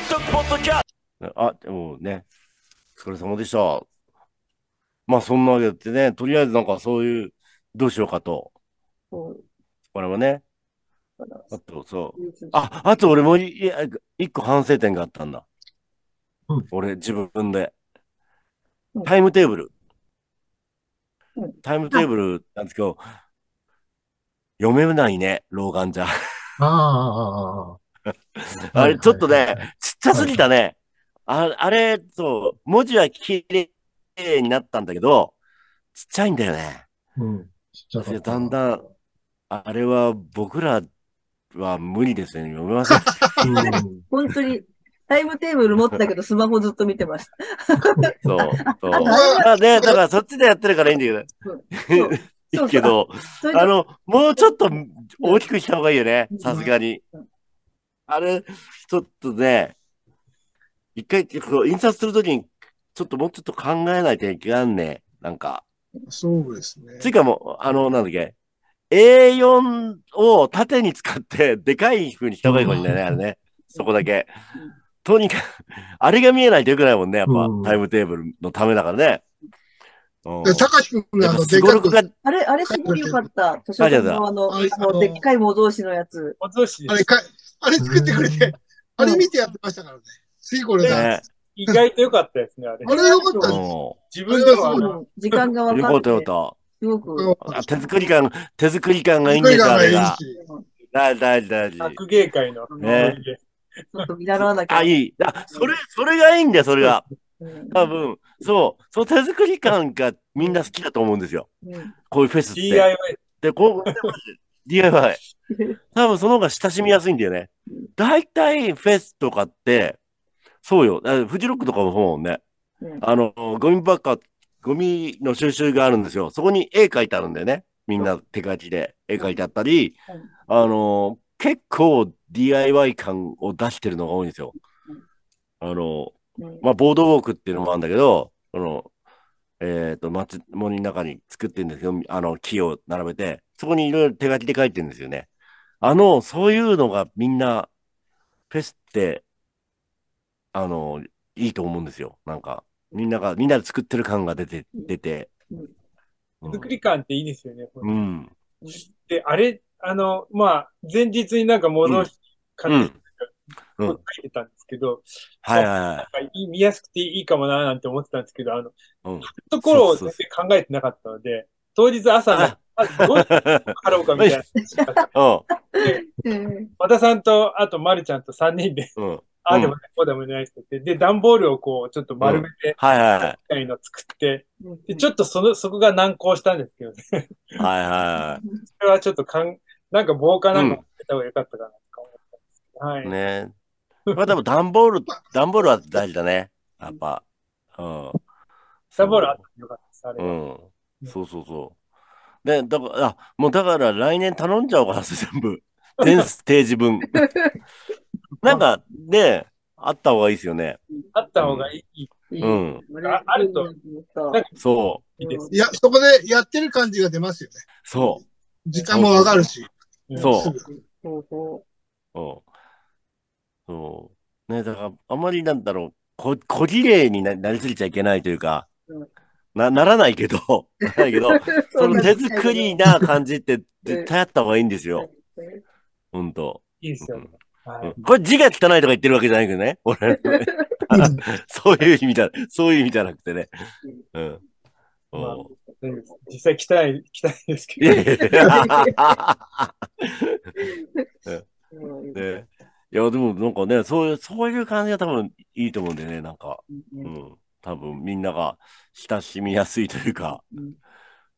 イトポッドキャスあ、でもね、お疲れ様でした。まあ、そんなわけでね、とりあえずなんかそういう、どうしようかと。そうこれはね、あと、そう。あ、あと俺もいいや一個反省点があったんだ。うん俺、自分でうん。タイムテーブル。うんタイムテーブルなんですけど、読めないね、老眼じゃ。ああ、あれ、ちょっとね、ちっちゃすぎたね。ああれ、そう、文字は綺麗になったんだけど、ちっちゃいんだよね。うん。ちっちゃだんだん、あれは僕らは無理ですね。読めません。うん。本当に、タイムテーブル持ってたけど、スマホずっと見てました。そう。そう。ああね、だからそっちでやってるからいいんだけど。いいけど、あの、もうちょっと大きくした方がいいよね。さすがにうん。あれ、ちょっとね、一回、こう印刷するときに、ちょっともうちょっと考えないといけんね。なんか。そうですね。つうかもう、あの、なんだっけ。A4 を縦に使って、でかい風にした方がいいかもしれないね、あれね。そこだけ。とにかく、あれが見えないとよくないもんね、やっぱ、うんタイムテーブルのためだからね。うんで、高橋君がやっぱあの、でかく、あれ、あれすごいよかった。図書館のあの、はいあのでっかい模造紙のやつ。お通しあれか、あれ作ってくれて、あれ見てやってましたからね。次これだ。ね。意外と良かったですね、あれ。あれよかったです。う自分でもあうの、ん時間がん。分かってよか手作り感、手作り感がいいんですよ、あれが。大事大事大事。学芸会のねノリで。ちょっと見習わなきゃ。あ、いい。あ、それ、それがいいんだよ、それが。うん多分、そう、その手作り感がみんな好きだと思うんですよ。うんこういうフェスって。DIY。で、こう、DIY。多分その方が親しみやすいんだよね。大体フェスとかって、そうよ。あフジロックとかもそうもんね。うんあの、ゴミばっか、ゴミの収集があるんですよ。そこに絵描いてあるんだよね。みんな手書きで絵描いてあったり、あの、結構 DIY 感を出してるのが多いんですよ。あの、うんまあ、ボードウォークっていうのもあるんだけど、あの、えっ、と、松森の中に作ってるんですけど、あの、木を並べて、そこにいろいろ手書きで書いてるんですよね。あの、そういうのがみんな、フェスって、あの、いいと思うんですよ。なんか、みんなが、みんなで作ってる感が出て、出て。うん作り感っていいですよね。うん。で、あれ、あの、まあ、前日になんか戻し、買ってうんうん書いてたんですけど、はいはいはなんかいい見やすくていいかもななんて思ってたんですけど、あの、い。うん。ところを全然考えてなかったので、当日朝どうやろうかみたいな。うん和田さんと、あと、まるちゃんと3人で。ああでもない、こうでもないって言って、で、段ボールをこう、ちょっと丸めて、はいはいはい。みたいの作って、で、ちょっとその、そこが難航したんですけどね。はいはいはい。それはちょっとかん、なんか棒かなんかつけた方がよかったかなはい。ねまあでも段ボール、段ボールは大事だね。やっぱ。うん。ダンボールあったらよかったです、あれは。うん。そうそうそう。で、だから、あ、もうだから来年頼んじゃおうかな、全部。全 ステージ分。なんか、ね、あった方がいいですよね。あった方がいい。うん。ああるとそう。いや、そこでやってる感じが出ますよね。そ時間もわかるし。う。そすぐそうそう。うん。そう。ね、だから、あんまりなんだろう、こ、小綺麗にななりすぎちゃいけないというかうん、な、ならないけど、な らないけど、う。その手作りな感じって 絶対あった方がいいんですよ。ほんと。いいですよね。はい。これ字が汚いとか言ってるわけじゃないけどね。俺、そういう意味だ、そういう意味じゃなくてね。うん。まあ実際汚い、汚いですけいやいやいやうんねいや、でもなんかね、そういう、そういう感じが多分いいと思うんだよね、なんか。うんうん。多分みんなが親しみやすいというか。うん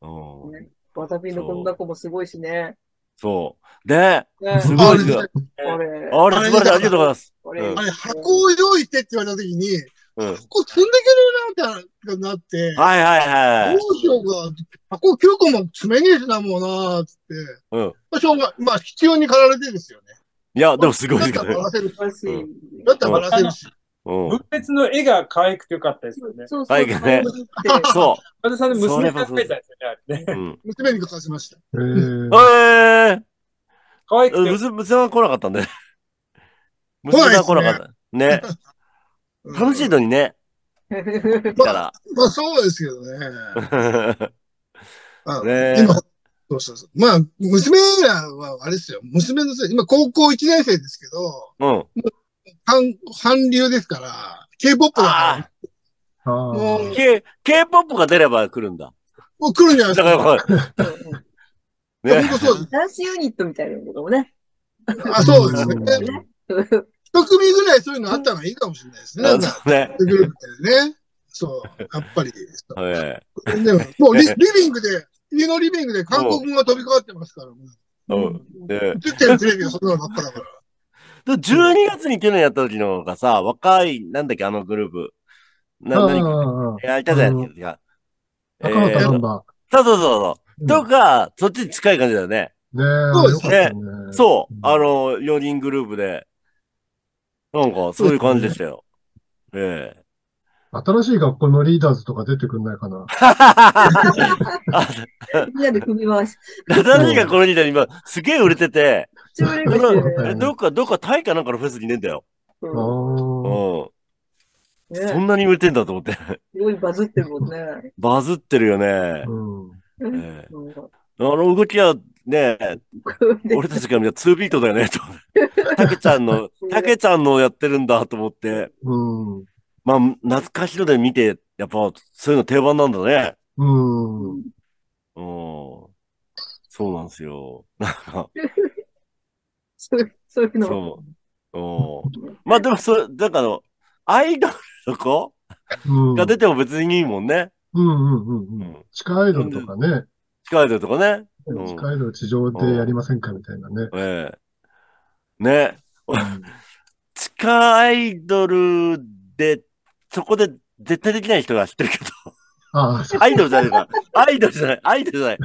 うん。ねわさびのこんな子もすごいしね。そう。で、ねすごいですよ。あれ、あれ素晴らしい。ありがとうございます。あれ箱を用意してって言われたときに、うん。箱積んでけるなってなって、はいはいはい。どうしようか、箱9個も積めねえしなもんな、つって。うん。まあ、しょうが、まあ、必要に駆られてですよね。いや、でもすごいですけどね。だったらバラせるし。うん。分別の絵が可愛くてよかったですよね。そうはいねそ和田さんの娘が描いたんですよね。娘に書かせました。えー、可愛くて、娘、娘は来なかったんで。来ないですね娘は来なかった。ね。楽しいのにね。来たら。まあそうですけどね。あね今、そうそうそう。まあ、娘らはあれですよ。娘のせい、今高校1年生ですけど、うん。韓、韓流ですから、K-POP だから、ああもうあ。K、K-POP が出れば来るんだ。もう来るんじゃないですか。だから、ね。本当そうです。ダンスユニットみたいなのもね。あ、そうですね。うん一組ぐらいそういうのあったのがいいかもしれないですね。なんか、そうね。グループでね。そう、やっぱり。えでも、もうリリビングで、家のリビングで韓国語が飛び交ってますから、もうん。で、テレビがそんなのばっかだから。で12月に去年やった時のがさ、若い、なんだっけ、あのグループ。な、あ何やりたじゃないですか。えー、バそうそうそうそう。うんとか、そっちに近い感じだよね。ー。ねえ、そうですね。そう。んあの、4人グループで。なんか、そういう感じでしたよ。ええ。新しい学校のリーダーズとか出てくんないかな。あ、みんなで組み回し。何がこのリーダー今、すげえ売れてて、どっか、どっかタイかなんかのフェスに出んだよ。そねんなに売れてんだと思って。すごいバズってるもんね。バズってるよね。あの動きはね、で俺たちから見たら2ビートだよね、と。たけちゃんの、たけちゃんのやってるんだと思って。うん。まあ、懐かしいので見て、やっぱ、そういうの定番なんだね。うん。うん。そうなんですよ。なんか、そうそういうの。そう。うん。まあでも、それ、なんかあの、アイドルの子うん。が出ても別にいいもんね。うんうんうんううん。ん。地下アイドルとかね。地下アイドルとかね。うん地下アイドル地上でやりませんかみたいなね。ええね。うん地下アイドルで、そこで絶対できない人が知ってるけど。ああ、そアイドルじゃないか。アイドルじゃない。アイドルじゃない。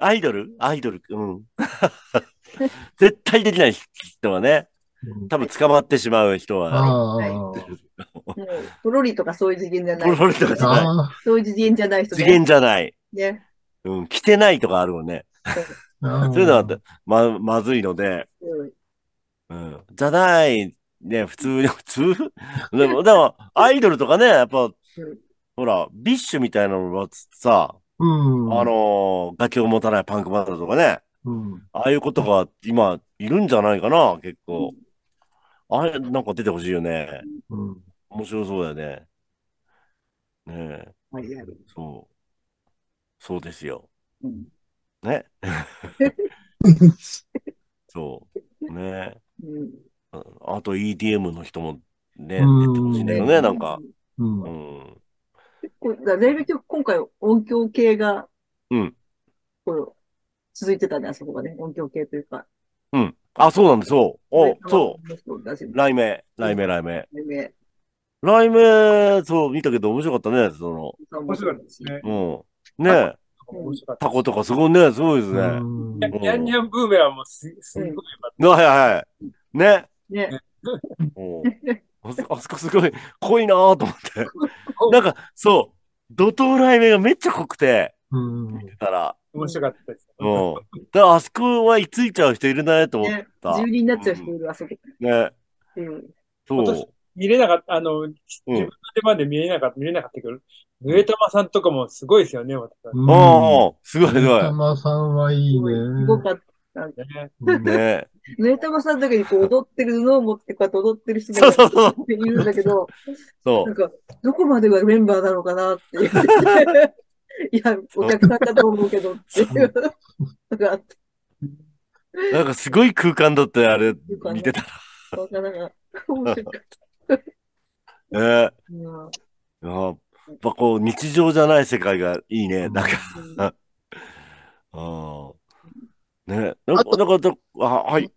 アイドル？アイドル？うん。絶対できない人はね、う。多分捕まってしまう人は、あもう、ポロリとかそういう次元じゃない。ポロリとかじゃない。そういう次元じゃない人ね次元じゃない。ね。うん。着てないとかあるもんね。あ。そういうのはま、まずいので、うんうん。じゃない、ね、普通に、普通？でも、でも、アイドルとかね、やっぱ、ほら、 BiSH みたいなのはさ、うん。あのー楽器を持たないパンクバンドとかね、うん。ああいうことが今いるんじゃないかな、結構。あれ、なんか出てほしいよね。うん。面白そうだよね。ねえ、そう。そうですよ。うんね。そう。ねうんああと EDM の人もね、うん出てほしいんだよね、なんか。うんう。ん。こうだだいぶ今回音響系が、うん。こう続いてたね、あそこがね、音響系というか。うん。あ、そうなんです、そう。お、そう。う。だし雷鳴、雷鳴、雷鳴。ね雷鳴、そう、見たけど面白かったね、その。面白かったですね。うん。ね。タコとかすごいね、すごいですね。うんニャンニャンブーメランもすすごいよかっはいはい。ね。ね。うん あそあそこすごい濃いなぁと思って。た。なんか、そう、怒涛雷鳴がめっちゃ濃くて、うん。だから、面白かったです。うん。だからあそこは居ついちゃう人いるなと思っね。た。住人になっちゃう人いる、あそこ。ね。うん。そう。見れなかった、あの、自分の出番で見れなかった、見れなかったけど、上玉さんとかもすごいですよね、また。うんああ、すごいすごい。玉さんはいいすごね。かった。ねうんね。たまさんだけにこう踊ってる布を持ってこうやって踊ってる人そうそうそう。いるんだけど、そなんか、どこまでがメンバーなのかなっていう。いや、お客さんだと思うけどっていうのがあって。う。なんかすごい空間だったよ、あれ、見てたなかなか面白かった。ら。ね。うんやっぱこう、日常じゃない世界がいいね。なんか、うんああ。ね。なんか、なんか、あ、はい。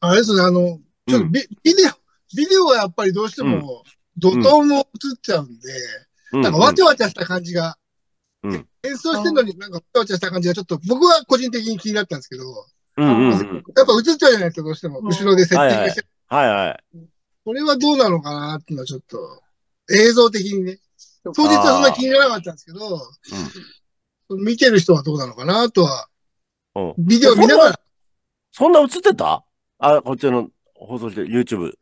あれですね、あの、ちょっとビ,、ビデオ、ビデオはやっぱりどうしても、怒涛も映っちゃうんで、うんなんかわちゃわちゃした感じが、うん演奏してるのになんかわちゃわちゃした感じがちょっと僕は個人的に気になったんですけど、うんうんうん。やっぱ映っちゃうじゃないですか、どうしても。うん後ろでセッティングして。はいはい。これはどうなのかなっていうのはちょっと、映像的にね。当日はそんな気にならなかったんですけど、見てる人はどうなのかなとは、うん。ビデオ見ながら、そんな映ってた？あ、こっちの放送して、YouTube。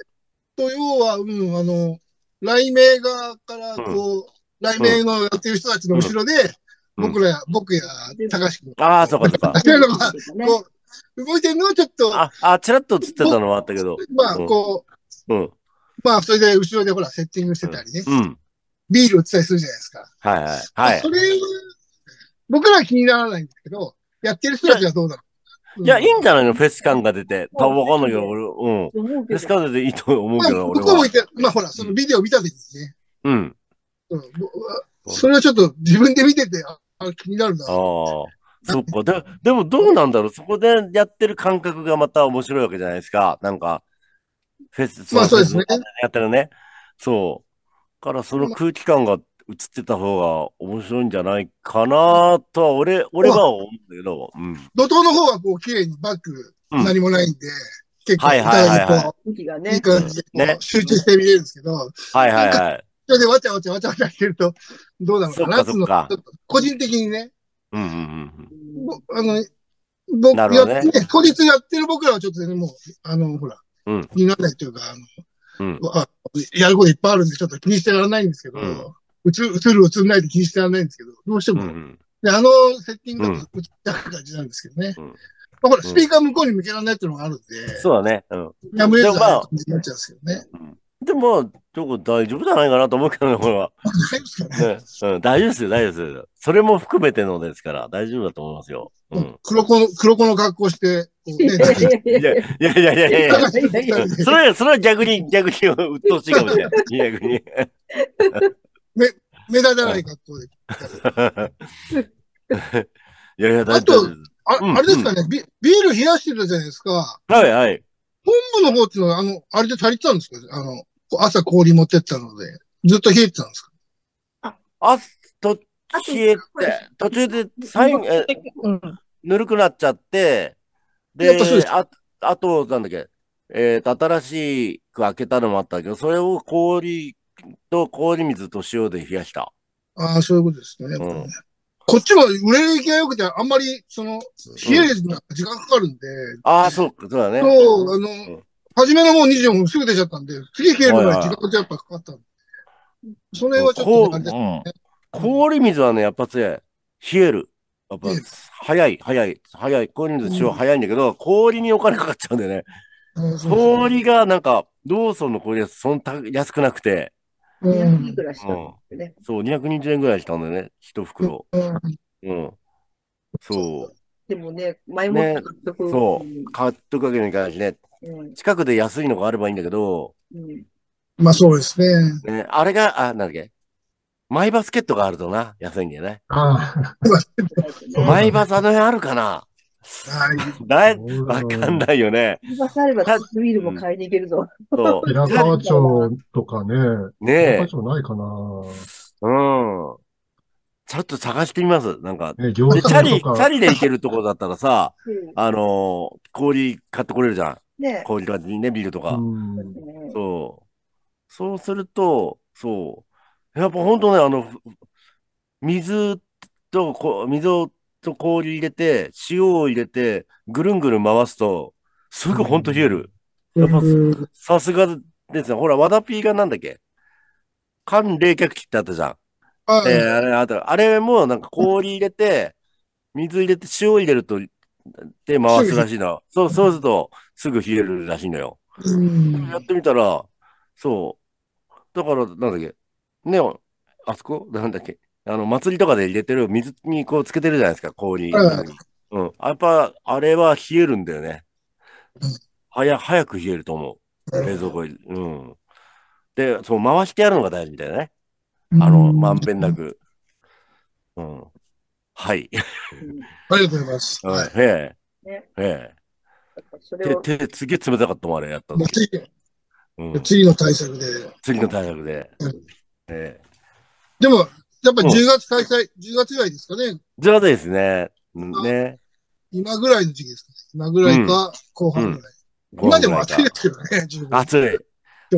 と、要は、うん、あの、雷鳴側から、こう、雷鳴のやってる人たちの後ろで、うん僕ら、僕や高橋君ああ、そうかそうか。っていうのが、ねこう、動いてるのはちょっと、あ、あ、ちらっと映ってたのはあったけど。まあ、うんこう、うん。まあ、それで後ろでほら、セッティングしてたりね、うん。ビール売ってたりするじゃないですか。はいはい。はいそ。れ、僕らは気にならないんですけど、やってる人たちはどうだろう。いや、いいんじゃゃないのフェス感が出て。多分わかんないけど、俺、うん。フェス。感出ていいと思うけど、俺は。僕もいて、まあほら、そのビデオ見た時にね、うん。うん、ぼそれはちょっと自分で見てて、ああ気になるな。ああ。そっか。で、でもどうなんだろう？そこでやってる感覚がまた面白いわけじゃないですか。なんか、フェス、まあそうですね。やってるね。そう。からその空気感が映ってた方が面白いんじゃないかなとは、俺、俺は思うんだけど。うん。怒涛の方はこう、綺麗にバックうん何もないんで、結構、はいはいはいはいいにこう、い向きがねい。感じで集中して見れるんですけど、はいはいはい。それでわちゃわちゃわちゃわちゃしてると、どうなのかなそっか個人的にね、うんうんうんぼあの、僕やってね、当日やってる僕らはちょっとね、もう、あの、ほら、うん気にならないというか、あうん。の、あやることいっぱいあるんで、ちょっと気にしてられないんですけど、うん映る、映る、映んないで気にしてられないんですけど、どうしても、うんうん。であのセッティングだと映っちゃう感じなんですけどね。うんまあ、ほら、スピーカー向こうに向けられないっていうのがあるんで、そうだね。うん。やむやつ感じになっちゃうんですけどね。でも、どこ大丈夫じゃないかなと思うけどね、これは。ないですかね。ねうん、大丈夫ですよ、大丈夫ですよ。それも含めてのですから、大丈夫だと思いますよ。うん。黒子の、黒子の格好して、いやいやいやいいやいやいやそれは、それは逆に、逆に、鬱陶しいかもしれない。逆に。目立たない格好で。いやいや、大あと丈夫です。あ,、うんあれですかね、ビ、ビール冷やしてたじゃないですか。はいはい。本部の方っていうのは、あの、あれで足りてたんですか？あの、朝氷持ってったので、ずっと冷えてたんですか？あ、と、冷えて、途中で、最後、えうんぬるくなっちゃって、であ、あと、なんだっけ、えっと、新しく開けたのもあったけど、それを氷と氷水と塩で冷やした？ああ、そういうことですね。うんこっちも売れ行きが良くて、あんまり、その、冷える時間かかるんで、ああ、そうか、そうだね。そう、あの、ん初めのもう24分すぐ出ちゃったんで、次冷えるぐらい時間がやっぱかかったんで。それはちょっとね、ううん氷水はね、やっぱつ冷える。やっぱ早い、早い、早い。氷水塩早いんだけど、氷にお金かかっちゃうんだよね。氷がなんか、ローソンの氷はそんな安くなくて、うんいくらしたんですね。そう、220円ぐらいしたんだよね。一袋。うんうん。そう。でもね、前も買っとく。そうん買っとくわけにいかないしね。うん近くで安いのがあればいいんだけど、うんまあそうですね。ね、あれが、あ、なんだっけ？マイバスケットがあるとな、安いんだよね。あねマイバスあの辺あるかな？はい。わかんないよね。バスあればツービールも買いに行けるぞ。そ平川町とかね。う。ね平え川。町ないかな。うん。ちょっと探してみます。なんか。ね、餃で、子チャリ、チとか。ャリで行けるところだったらさ、うんあのー氷買ってこれるじゃん。ね氷とかね、ビールとか。うん。ねそう。そうすると、そう。やっぱ本当ね、あの、ふ水とこ、水と氷入れて、塩を入れて、ぐるんぐるん回すと、すぐ本当冷える。やっぱうんさすがですね。ほら、和田 P がなんだっけ？寒冷却器ってあったじゃん。はいえーあれ、あと、あれもなんか氷入れて、水入れて塩入れると、で回すらしいな。そう、そうすると、すぐ冷えるらしいのよ。うんやってみたら、そう。だから、なんだっけ？ね、あそこ？なんだっけ？あの、祭りとかで入れてる水にこうつけてるじゃないですか、氷。はいうん。やっぱ、あれは冷えるんだよねうん。早、早く冷えると思う。冷蔵庫に。うん。で、そう、回してやるのが大事みたいなね。あの、まんべんなく。うん。はい。ありがとうございます。うんはい。へえ。え。それを、手、手、すげえ冷たかったもん、あれやった。次うん。次の対策で。次の対策でうん。ええ。でも、やっぱうん10月開催、10月ぐらいですかね。上手ですね。うんね。今ぐらいの時期ですかね。今ぐらいか、後半ぐらい。今でも暑いですけどね、十分。暑い。でもね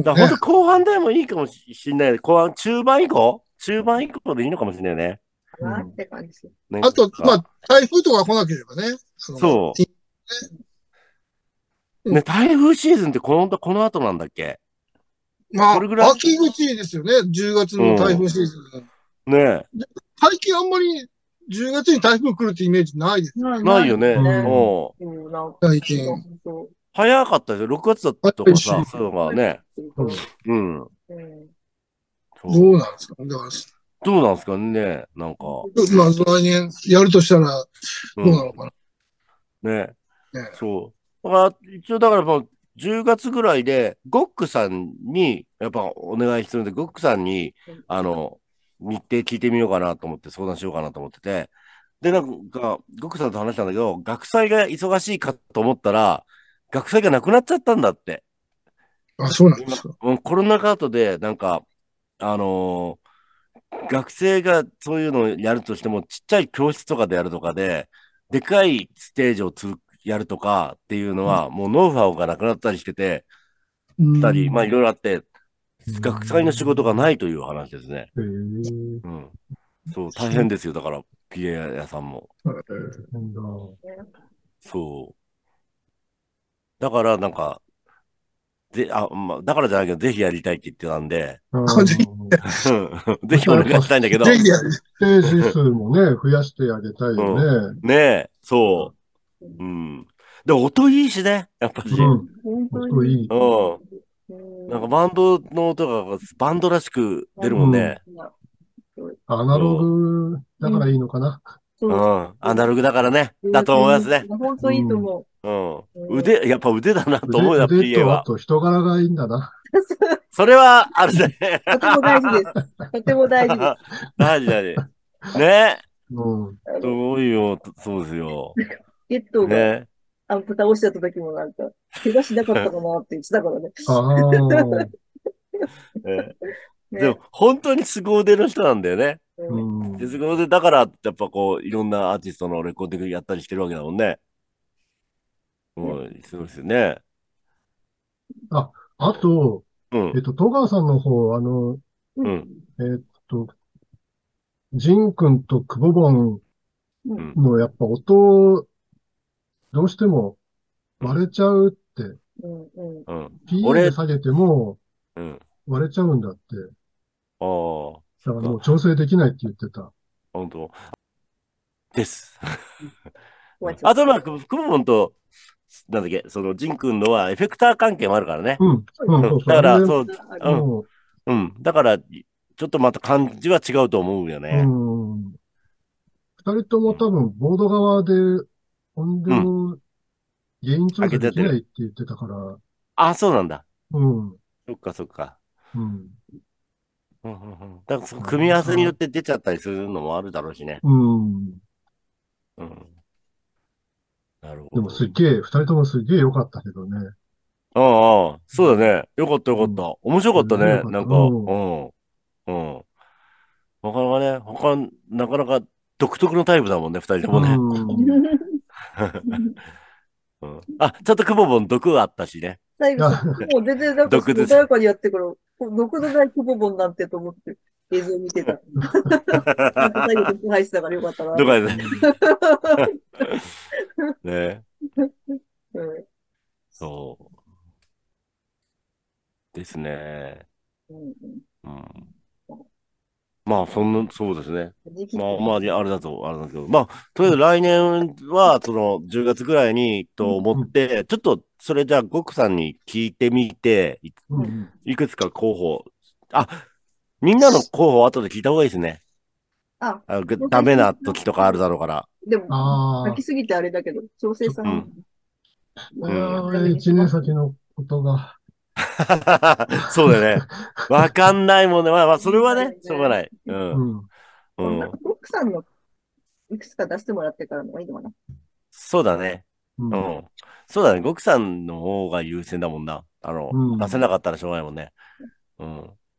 だから本当後半でもいいかもしれない。後半、中盤以降？中盤以降でいいのかもしれないね。かなって感じです。ねあと、まあ、台風とか来なければね。そう。ね、台風シーズンってこの、この後なんだっけ？まあ、これぐらい？秋口ですよね。10月の台風シーズン。ねえ。最近あんまり10月に台風来るってイメージないです。なないよね。うんうん。なんか最近。そ早かったですよ。6月だったとかさはい、そういうのがね。ううん。うんそうどうなんですかだから、どうなんですかね。なんか。まあ、来年やるとしたら、どう。うんなのかな。ねねそう。だから、一応だからもう、10月ぐらいで、ゴックさんに、やっぱお願いするんで、ゴックさんにうん、あの、日程聞いてみようかなと思って、相談しようかなと思ってて、で、なんか、ゴックさんと話したんだけど、学祭が忙しいかと思ったら、学祭がなくなっちゃったんだって。あ、そうなんですか。うんコロナ禍後で、なんか、あのー学生がそういうのをやるとしても、ちっちゃい教室とかでやるとかで、でかいステージをつやるとかっていうのは、もうノウハウがなくなったりしてて、うんたり、まあいろいろあって、うん学祭の仕事がないという話ですね。うん。そう、大変ですよ。だから、ピエ屋さんも。そう。だから、なんか、で、あ、まあ、だからじゃないけど、ぜひやりたいって言ってたんで、ぜひお願いしたいんだけど、ぜひやる。ステージ数もね、増やしてあげたいよね。ねえ、そう。うん。で、音いいしね、やっぱし。うん。音いい。うん。うんなんかバンドの音がバンドらしく出るもんね。アナログだからいいのかな。そううん。アナログだからね。だと思いますね。。本当いいと思うん。腕、やっぱ腕だなと思うよ、腕 PA は。と人柄がいいんだな。それは、あるね。う。とても大事です。とても大事です。大事大事。ねうん。すごいよ、そうですよ。ゲットがねアンプ倒しちゃった時もなんか、怪我しなかったかなって言ってたからね。あ でも、本当に凄腕の人なんだよね。うんうんで、凄腕だから、やっぱこう、いろんなアーティストのレコーディングやったりしてるわけだもんね。うん、すごいですよね。あと、うんえっ。と、戸川さんの方、あの、うん。えっと、ジン君とクボボンうん。のやっぱ音、どうしても割れちゃうって、うんうんうん。PA 俺で下げてもうん。割れちゃうんだって。ああ、だからもう調整できないって言ってた。本当？です。あと、まあ、ククモモンと、なんだっけ、その、ジン君のはエフェクター関係もあるからね。うん、うん。だから、そう、あうんもうん。だから、ちょっとまた感じは違うと思うよう、ね。うん。二人とも多分、ボード側で音量、原因調整できないって言ってたから、あ、そうなんだ。うん、そっかそっか。うん、うんうんうん。だから、その組み合わせによって出ちゃったりするのもあるだろうしね。うん。うん。なるほど。でもすっげえ、二人ともすっげえ良かったけどね。ああ、そうだね。よかったよかった。面白かったね。なんか、ううん。うん。なかなかね、他、なかなか独特のタイプだもんね、二人ともね。あ、ちょっとクボボン毒あったしね。最後、もう全然なんか毒です穏やかにやってから、毒のないクボボンなんてと思って映像見てた。最後毒入ってたからよかったな。とかね。ね。うんそう。ですね。うんうん。まあ、そんな、そうですね。まあ、まあ、あれだと、あれだけど、まあ、とりあえず来年は、その、10月ぐらいに、と思って、ちょっと、それじゃあ、ゴクさんに聞いてみて、いうん。いくつか候補、あ、みんなの候補後で聞いた方がいいですね。あ、あダメな時とかあるだろうから。でも、あ書きすぎてあれだけど、調整さん。うんあ、あ一年先のことが。そうだよね。わかんないもんね。まあまあ、それはね、しょうがない。う。うんん。うこんん。な奥さんのいくつか出してもらってからの方がいいのかな？そうだね。う。うんん。そうだね。ゴクさんの方が優先だもんな。あの、うん出せなかったらしょうがないもんね。うん。